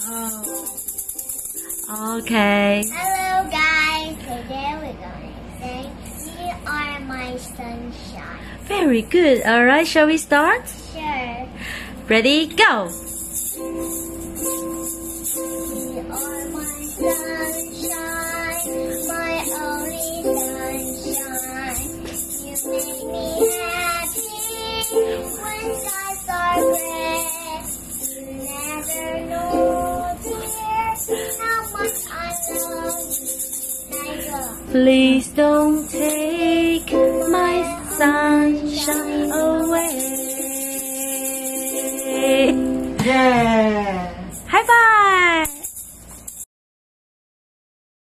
Oh. Okay. Hello guys, today we're going to sing You Are My Sunshine. Very good. All right, shall we start? Sure. Ready, go. You are my sunshine, my only sunshine. You make me happy when Please don't take my sunshine away. Yay!